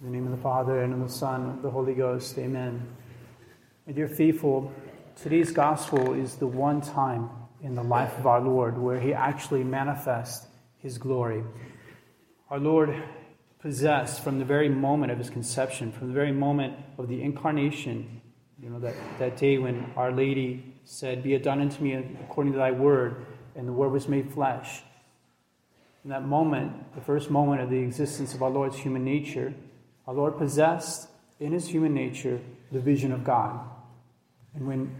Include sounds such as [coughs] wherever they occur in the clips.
In the name of the Father, and of the Son, and of the Holy Ghost. Amen. My dear faithful, today's gospel is the one time in the life of our Lord where he actually manifests his glory. Our Lord possessed from the very moment of his conception, from the very moment of the incarnation, you know, that, that day when Our Lady said, Be it done unto me according to thy word, and the word was made flesh. In that moment, the first moment of the existence of our Lord's human nature, our Lord possessed in his human nature the vision of God. And when,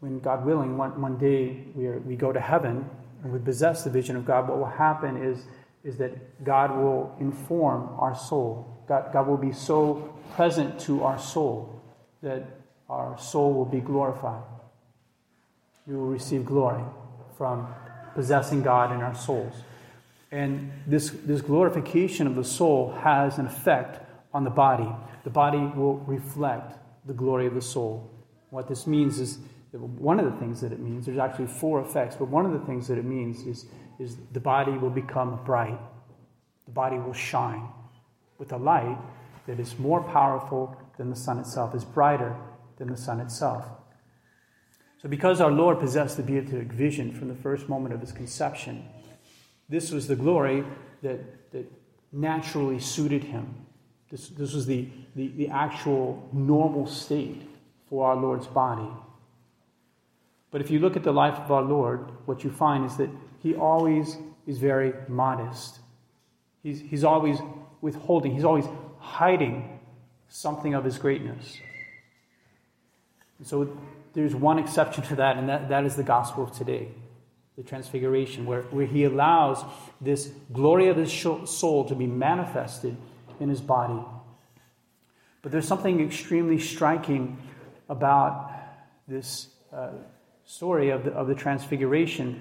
when God willing, one, one day we, are, we go to heaven and we possess the vision of God, what will happen is, is that God will inform our soul. God, God will be so present to our soul that our soul will be glorified. We will receive glory from possessing God in our souls. And this, this glorification of the soul has an effect on the body. The body will reflect the glory of the soul. What this means is one of the things that it means, there's actually four effects, but one of the things that it means is, is the body will become bright. The body will shine with a light that is more powerful than the sun itself, is brighter than the sun itself. So, because our Lord possessed the beatific vision from the first moment of his conception, this was the glory that, that naturally suited him. This, this was the, the, the actual normal state for our Lord's body. But if you look at the life of our Lord, what you find is that he always is very modest. He's, he's always withholding, he's always hiding something of his greatness. And so there's one exception to that, and that, that is the gospel of today the transfiguration, where, where he allows this glory of his soul to be manifested in his body. But there's something extremely striking about this uh, story of the, of the transfiguration,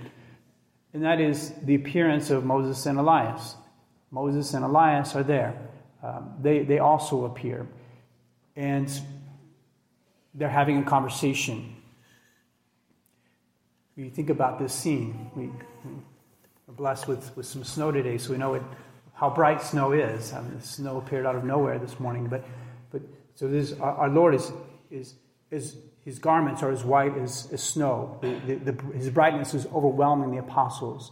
and that is the appearance of Moses and Elias. Moses and Elias are there. Um, they, they also appear. And they're having a conversation. We think about this scene. We, are blessed with, with some snow today, so we know it, how bright snow is. I mean, the snow appeared out of nowhere this morning, but, but so this, our, our Lord is, is, is, his garments are as white as, as snow. The, the, the, his brightness is overwhelming the apostles.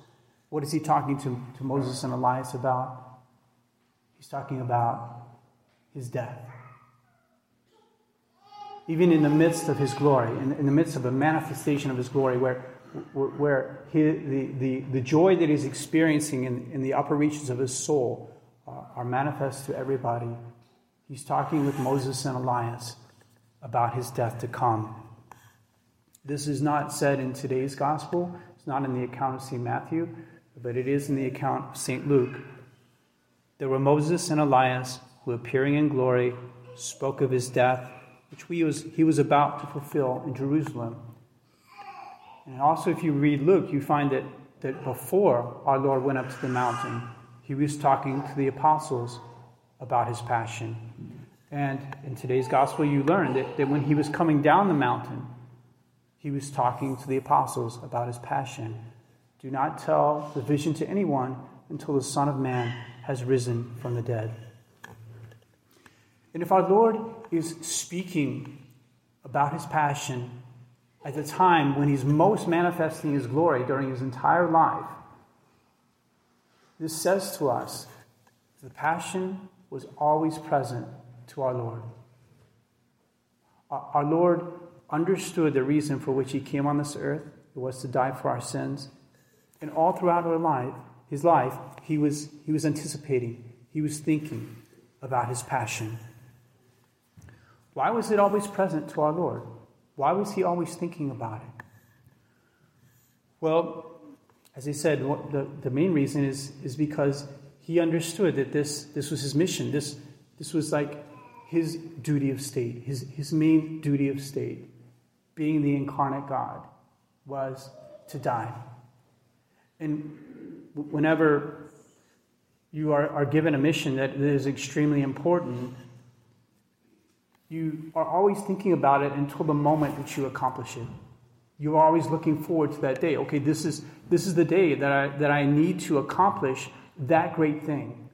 What is he talking to, to Moses and Elias about? He's talking about his death. Even in the midst of his glory, in, in the midst of a manifestation of his glory, where, where he, the, the, the joy that he's experiencing in, in the upper reaches of his soul uh, are manifest to everybody. He's talking with Moses and Elias about his death to come. This is not said in today's gospel, it's not in the account of St. Matthew, but it is in the account of St. Luke. There were Moses and Elias who, appearing in glory, spoke of his death, which was, he was about to fulfill in Jerusalem. And also, if you read Luke, you find that, that before our Lord went up to the mountain, he was talking to the apostles about his passion. And in today's gospel, you learn that, that when he was coming down the mountain, he was talking to the apostles about his passion. Do not tell the vision to anyone until the Son of Man has risen from the dead. And if our Lord is speaking about his passion at the time when he's most manifesting his glory during his entire life, this says to us the passion was always present to our Lord. Our Lord understood the reason for which he came on this earth. It was to die for our sins. And all throughout our life, his life, he was, he was anticipating, he was thinking about his passion. Why was it always present to our Lord? Why was he always thinking about it? Well, as I said, the, the main reason is, is because he understood that this, this was his mission. This, this was like his duty of state, his, his main duty of state, being the incarnate God, was to die. And whenever you are, are given a mission that is extremely important, you are always thinking about it until the moment that you accomplish it. You are always looking forward to that day. Okay, this is, this is the day that I, that I need to accomplish that great thing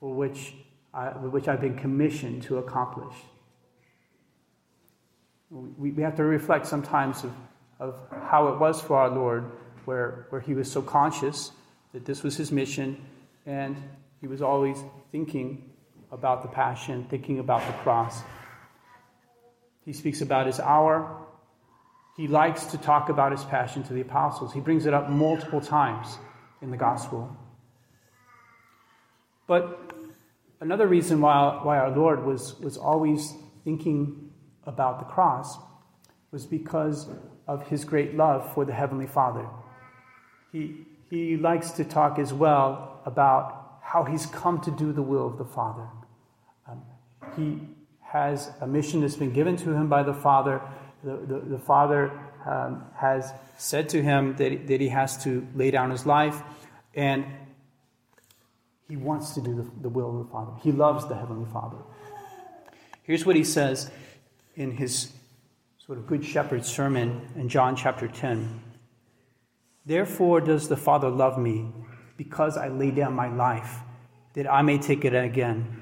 for which uh, which I've been commissioned to accomplish. We, we have to reflect sometimes of, of how it was for our Lord, where, where he was so conscious that this was his mission, and he was always thinking about the passion, thinking about the cross. He speaks about his hour. He likes to talk about his passion to the apostles. He brings it up multiple times in the gospel. But another reason why, why our Lord was, was always thinking about the cross was because of his great love for the Heavenly Father. He, he likes to talk as well about how he's come to do the will of the Father. He has a mission that's been given to him by the Father. The, the, the Father um, has said to him that, that he has to lay down his life, and he wants to do the, the will of the Father. He loves the Heavenly Father. Here's what he says in his sort of Good Shepherd sermon in John chapter 10. Therefore does the Father love me, because I lay down my life, that I may take it again.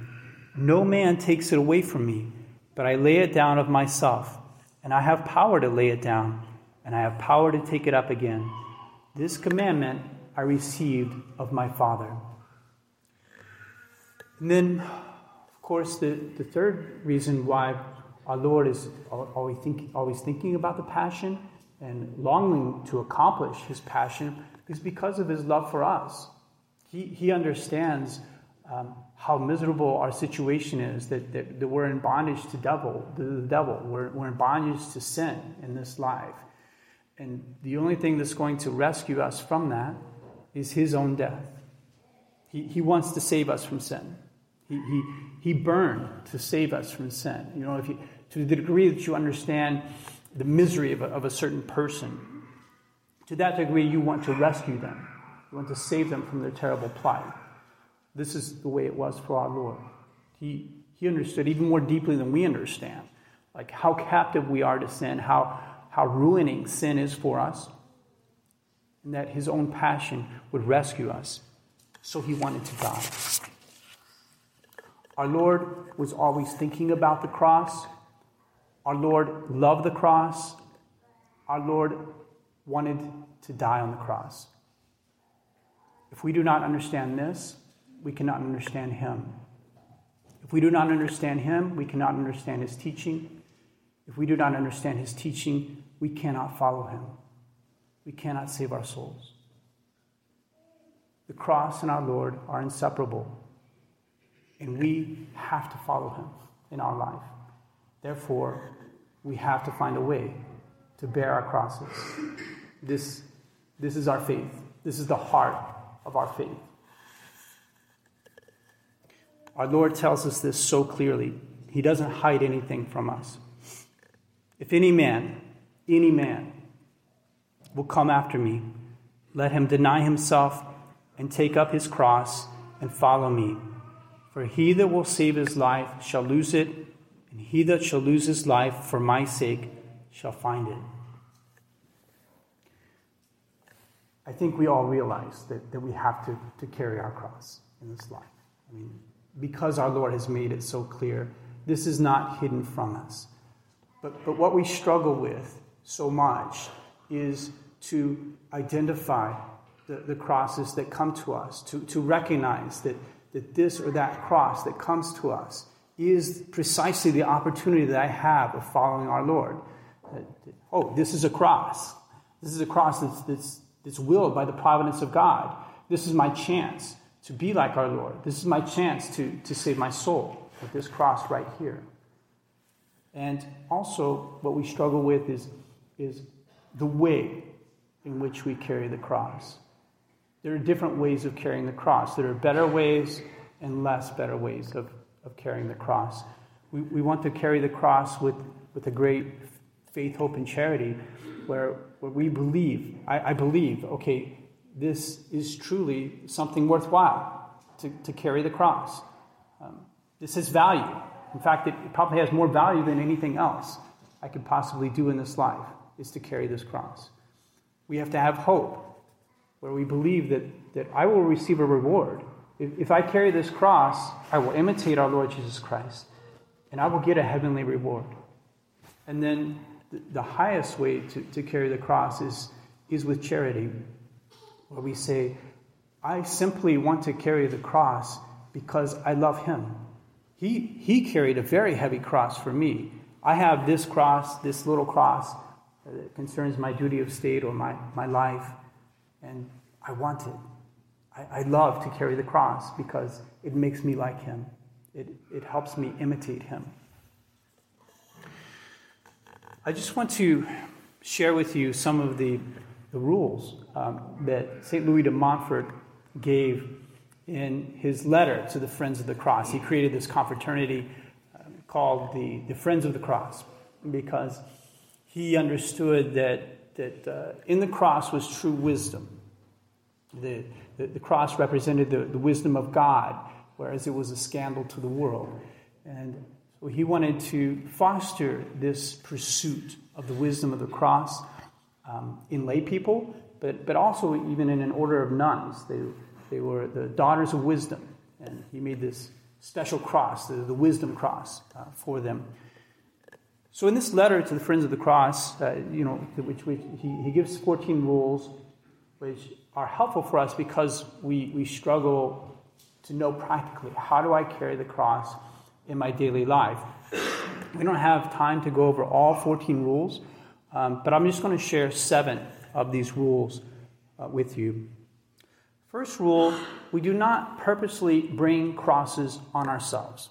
No man takes it away from me, but I lay it down of myself, and I have power to lay it down, and I have power to take it up again. This commandment I received of my Father. And then, of course, the, the third reason why our Lord is always, think, always thinking about the passion and longing to accomplish his passion is because of his love for us. He, he understands um, how miserable our situation is, that, that, that, we're in bondage to devil, the, the devil. We're, we're in bondage to sin in this life. And the only thing that's going to rescue us from that is his own death. He, he wants to save us from sin. He, he, he burned to save us from sin. You know, if you, to the degree that you understand the misery of a, of a certain person, to that degree you want to rescue them. You want to save them from their terrible plight. This is the way it was for our Lord. He, he understood even more deeply than we understand, like how captive we are to sin, how, how ruining sin is for us, and that his own passion would rescue us. So he wanted to die. Our Lord was always thinking about the cross. Our Lord loved the cross. Our Lord wanted to die on the cross. If we do not understand this, we cannot understand Him. If we do not understand Him, we cannot understand His teaching. If we do not understand His teaching, we cannot follow Him. We cannot save our souls. The cross and our Lord are inseparable, and we have to follow Him in our life. Therefore, we have to find a way to bear our crosses. This, this is our faith. This is the heart of our faith. Our Lord tells us this so clearly. He doesn't hide anything from us. If any man, any man, will come after me, let him deny himself and take up his cross and follow me. For he that will save his life shall lose it and he that shall lose his life for my sake shall find it. I think we all realize that, that we have to, to carry our cross in this life. I mean, because our Lord has made it so clear, this is not hidden from us. But, but what we struggle with so much is to identify the, the crosses that come to us, to, to recognize that, that this or that cross that comes to us is precisely the opportunity that I have of following our Lord. Uh, oh, this is a cross. This is a cross that's, that's, that's willed by the providence of God. This is my chance to be like our Lord. This is my chance to, to save my soul with this cross right here. And also, what we struggle with is, is the way in which we carry the cross. There are different ways of carrying the cross. There are better ways and less better ways of of carrying the cross. We, we want to carry the cross with, with a great faith, hope, and charity where, where we believe, I, I believe, okay, this is truly something worthwhile to, to carry the cross. Um, this has value. In fact, it probably has more value than anything else I could possibly do in this life, is to carry this cross. We have to have hope, where we believe that, that I will receive a reward if, if I carry this cross, I will imitate our Lord Jesus Christ and I will get a heavenly reward. And then the, the highest way to, to carry the cross is, is with charity, where we say, I simply want to carry the cross because I love him. He, he carried a very heavy cross for me. I have this cross, this little cross that concerns my duty of state or my, my life, and I want it. I, I love to carry the cross because it makes me like him. It, it helps me imitate him. I just want to share with you some of the, the rules um, that St. Louis de Montfort gave in his letter to the Friends of the Cross. He created this confraternity uh, called the, the Friends of the Cross because he understood that, that uh, in the cross was true wisdom. The, the, the cross represented the, the wisdom of God, whereas it was a scandal to the world. And so he wanted to foster this pursuit of the wisdom of the cross um, in lay people, but, but also even in an order of nuns. They, they were the daughters of wisdom, and he made this special cross, the, the wisdom cross, uh, for them. So in this letter to the Friends of the Cross, uh, you know, which, which he, he gives 14 rules, which are helpful for us because we, we struggle to know practically how do I carry the cross in my daily life. We don't have time to go over all 14 rules, um, but I'm just going to share seven of these rules uh, with you. First rule we do not purposely bring crosses on ourselves.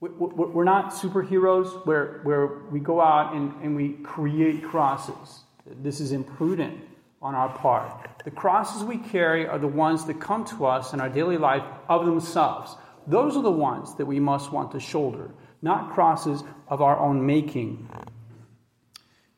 We're not superheroes where, where we go out and, and we create crosses. This is imprudent on our part. The crosses we carry are the ones that come to us in our daily life of themselves. Those are the ones that we must want to shoulder, not crosses of our own making.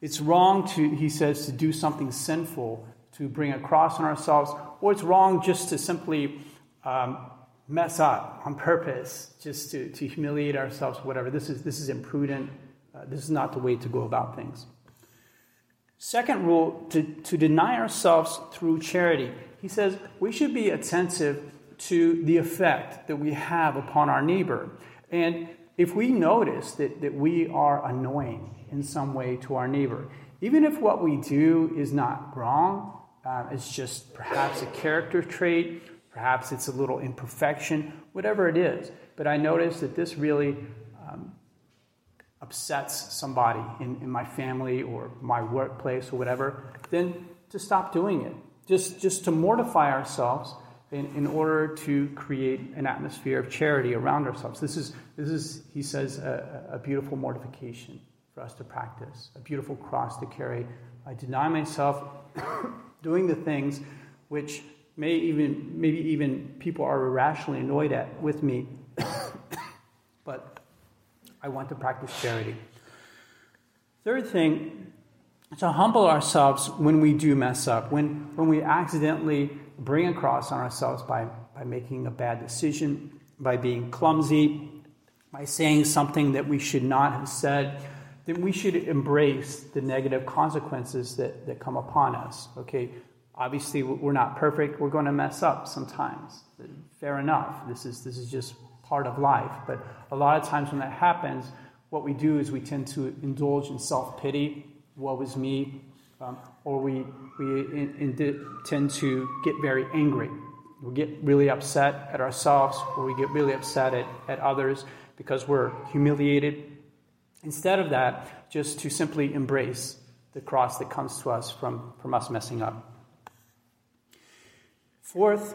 It's wrong to, he says, to do something sinful, to bring a cross on ourselves, or it's wrong just to simply um, mess up on purpose, just to, to humiliate ourselves, whatever. This is, this is imprudent. Uh, this is not the way to go about things. Second rule, to, to deny ourselves through charity. He says we should be attentive to the effect that we have upon our neighbor. And if we notice that, that we are annoying in some way to our neighbor, even if what we do is not wrong, uh, it's just perhaps a character trait, perhaps it's a little imperfection, whatever it is. But I notice that this really um, upsets somebody in, in my family or my workplace or whatever, then to stop doing it. Just, just to mortify ourselves in, in order to create an atmosphere of charity around ourselves. This is, this is he says, a, a beautiful mortification for us to practice, a beautiful cross to carry. I deny myself [coughs] doing the things which may even, maybe even people are irrationally annoyed at with me, [coughs] but I want to practice charity. Third thing, to humble ourselves when we do mess up, when, when we accidentally bring a cross on ourselves by, by making a bad decision, by being clumsy, by saying something that we should not have said, then we should embrace the negative consequences that, that come upon us. Okay, obviously we're not perfect, we're going to mess up sometimes. Fair enough. This is, this is just part of life. But a lot of times when that happens, what we do is we tend to indulge in self pity. Woe is me. Um, or we, we in, in, tend to get very angry. We get really upset at ourselves, or we get really upset at, at others because we're humiliated. Instead of that, just to simply embrace the cross that comes to us from, from us messing up. Fourth,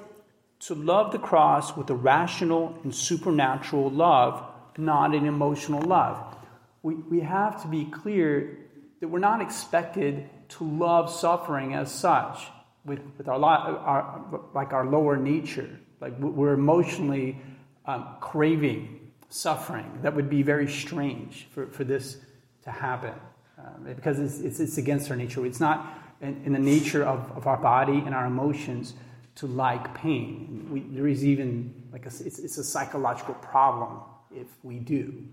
to love the cross with a rational and supernatural love, not an emotional love. We, we have to be clear that we're not expected to love suffering as such with, with our, our, like our lower nature. Like we're emotionally um, craving suffering. That would be very strange for, for this to happen um, because it's, it's, it's, against our nature. It's not in, in, the nature of, of our body and our emotions to like pain. We, there is even like a, it's, it's a psychological problem if we do.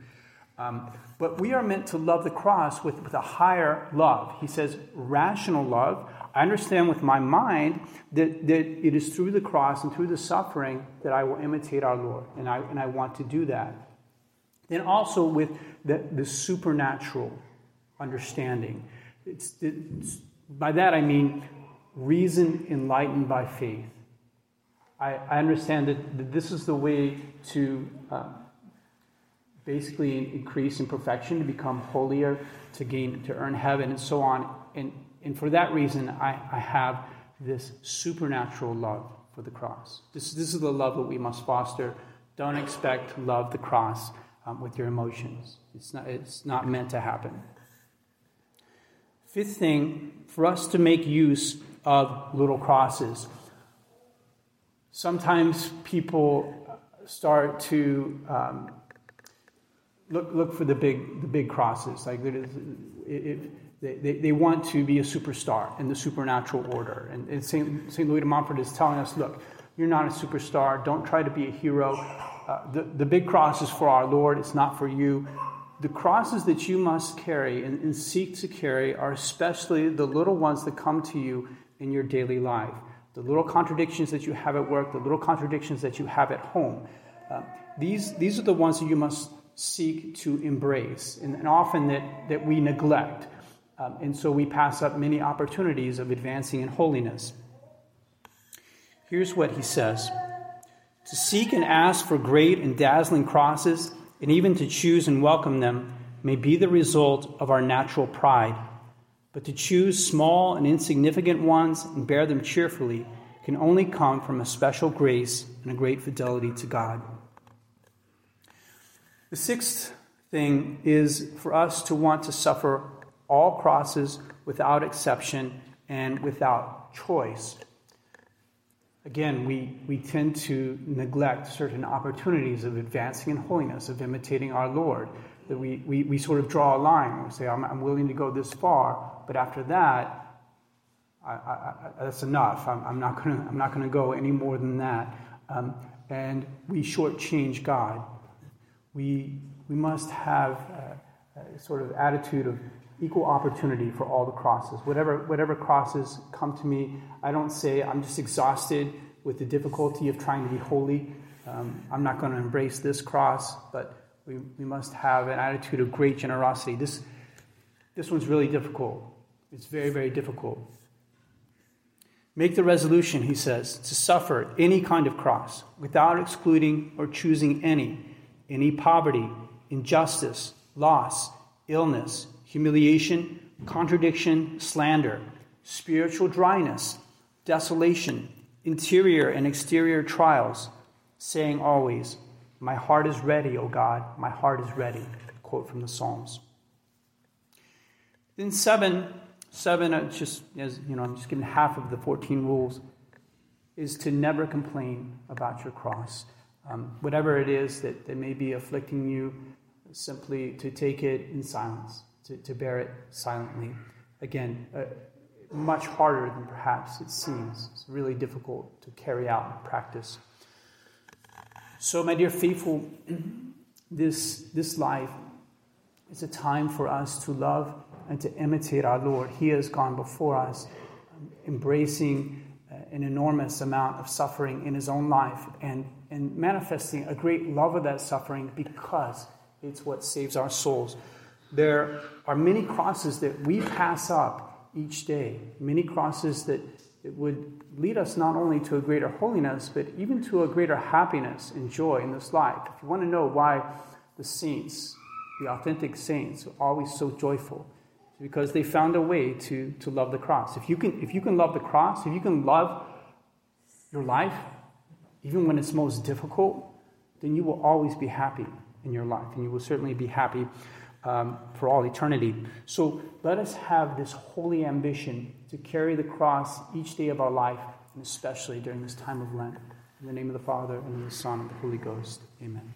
Um, but we are meant to love the cross with, with a higher love. He says, rational love. I understand with my mind that, that it is through the cross and through the suffering that I will imitate our Lord, and I, and I want to do that. Then also with the, the supernatural understanding. It's, it's, by that I mean reason enlightened by faith. I, I understand that, that, this is the way to uh, basically increase in perfection, to become holier, to gain, to earn heaven, and so on. And, and for that reason, I, I have this supernatural love for the cross. This, this is the love that we must foster. Don't expect to love the cross um, with your emotions. It's not, it's not meant to happen. Fifth thing, for us to make use of little crosses. Sometimes people start to um, look, look for the big, the big crosses. Like it it, they, they want to be a superstar in the supernatural order. And, and St. St. Louis de Montfort is telling us look, you're not a superstar. Don't try to be a hero. Uh, the, the big cross is for our Lord, it's not for you. The crosses that you must carry and, and seek to carry are especially the little ones that come to you in your daily life. The little contradictions that you have at work, the little contradictions that you have at home. Uh, these, these are the ones that you must seek to embrace, and, and often that, that we neglect. Um, and so we pass up many opportunities of advancing in holiness. Here's what he says To seek and ask for great and dazzling crosses, and even to choose and welcome them, may be the result of our natural pride. But to choose small and insignificant ones and bear them cheerfully can only come from a special grace and a great fidelity to God. The sixth thing is for us to want to suffer all crosses without exception and without choice. Again, we, we tend to neglect certain opportunities of advancing in holiness, of imitating our Lord. That we, we, we sort of draw a line. We say, I'm, I'm willing to go this far, but after that, I, I, I, that's enough. I'm, I'm not going to go any more than that. Um, and we shortchange God we, we must have a, a sort of attitude of equal opportunity for all the crosses. Whatever, whatever crosses come to me, I don't say I'm just exhausted with the difficulty of trying to be holy. Um, I'm not going to embrace this cross, but we, we must have an attitude of great generosity. This, this one's really difficult. It's very, very difficult. Make the resolution, he says, to suffer any kind of cross without excluding or choosing any any poverty, injustice, loss, illness, humiliation, contradiction, slander, spiritual dryness, desolation, interior and exterior trials, saying always, My heart is ready, O God, my heart is ready. Quote from the Psalms. Then seven, seven, uh, just as you know, I'm just giving half of the 14 rules, is to never complain about your cross. Um, whatever it is that, that may be afflicting you, simply to take it in silence, to, to bear it silently. Again, uh, much harder than perhaps it seems. It's really difficult to carry out in practice. So, my dear faithful, [clears throat] this, this life is a time for us to love and to imitate our Lord. He has gone before us, um, embracing an enormous amount of suffering in his own life and and manifesting a great love of that suffering because it's what saves our souls. There are many crosses that we pass up each day, many crosses that, that would lead us not only to a greater holiness, but even to a greater happiness and joy in this life. If you want to know why the saints, the authentic saints, are always so joyful, because they found a way to, to love the cross. If you, can, if you can love the cross, if you can love your life, even when it's most difficult, then you will always be happy in your life, and you will certainly be happy um, for all eternity. So let us have this holy ambition to carry the cross each day of our life, and especially during this time of Lent. In the name of the Father, and of the Son, and of the Holy Ghost. Amen.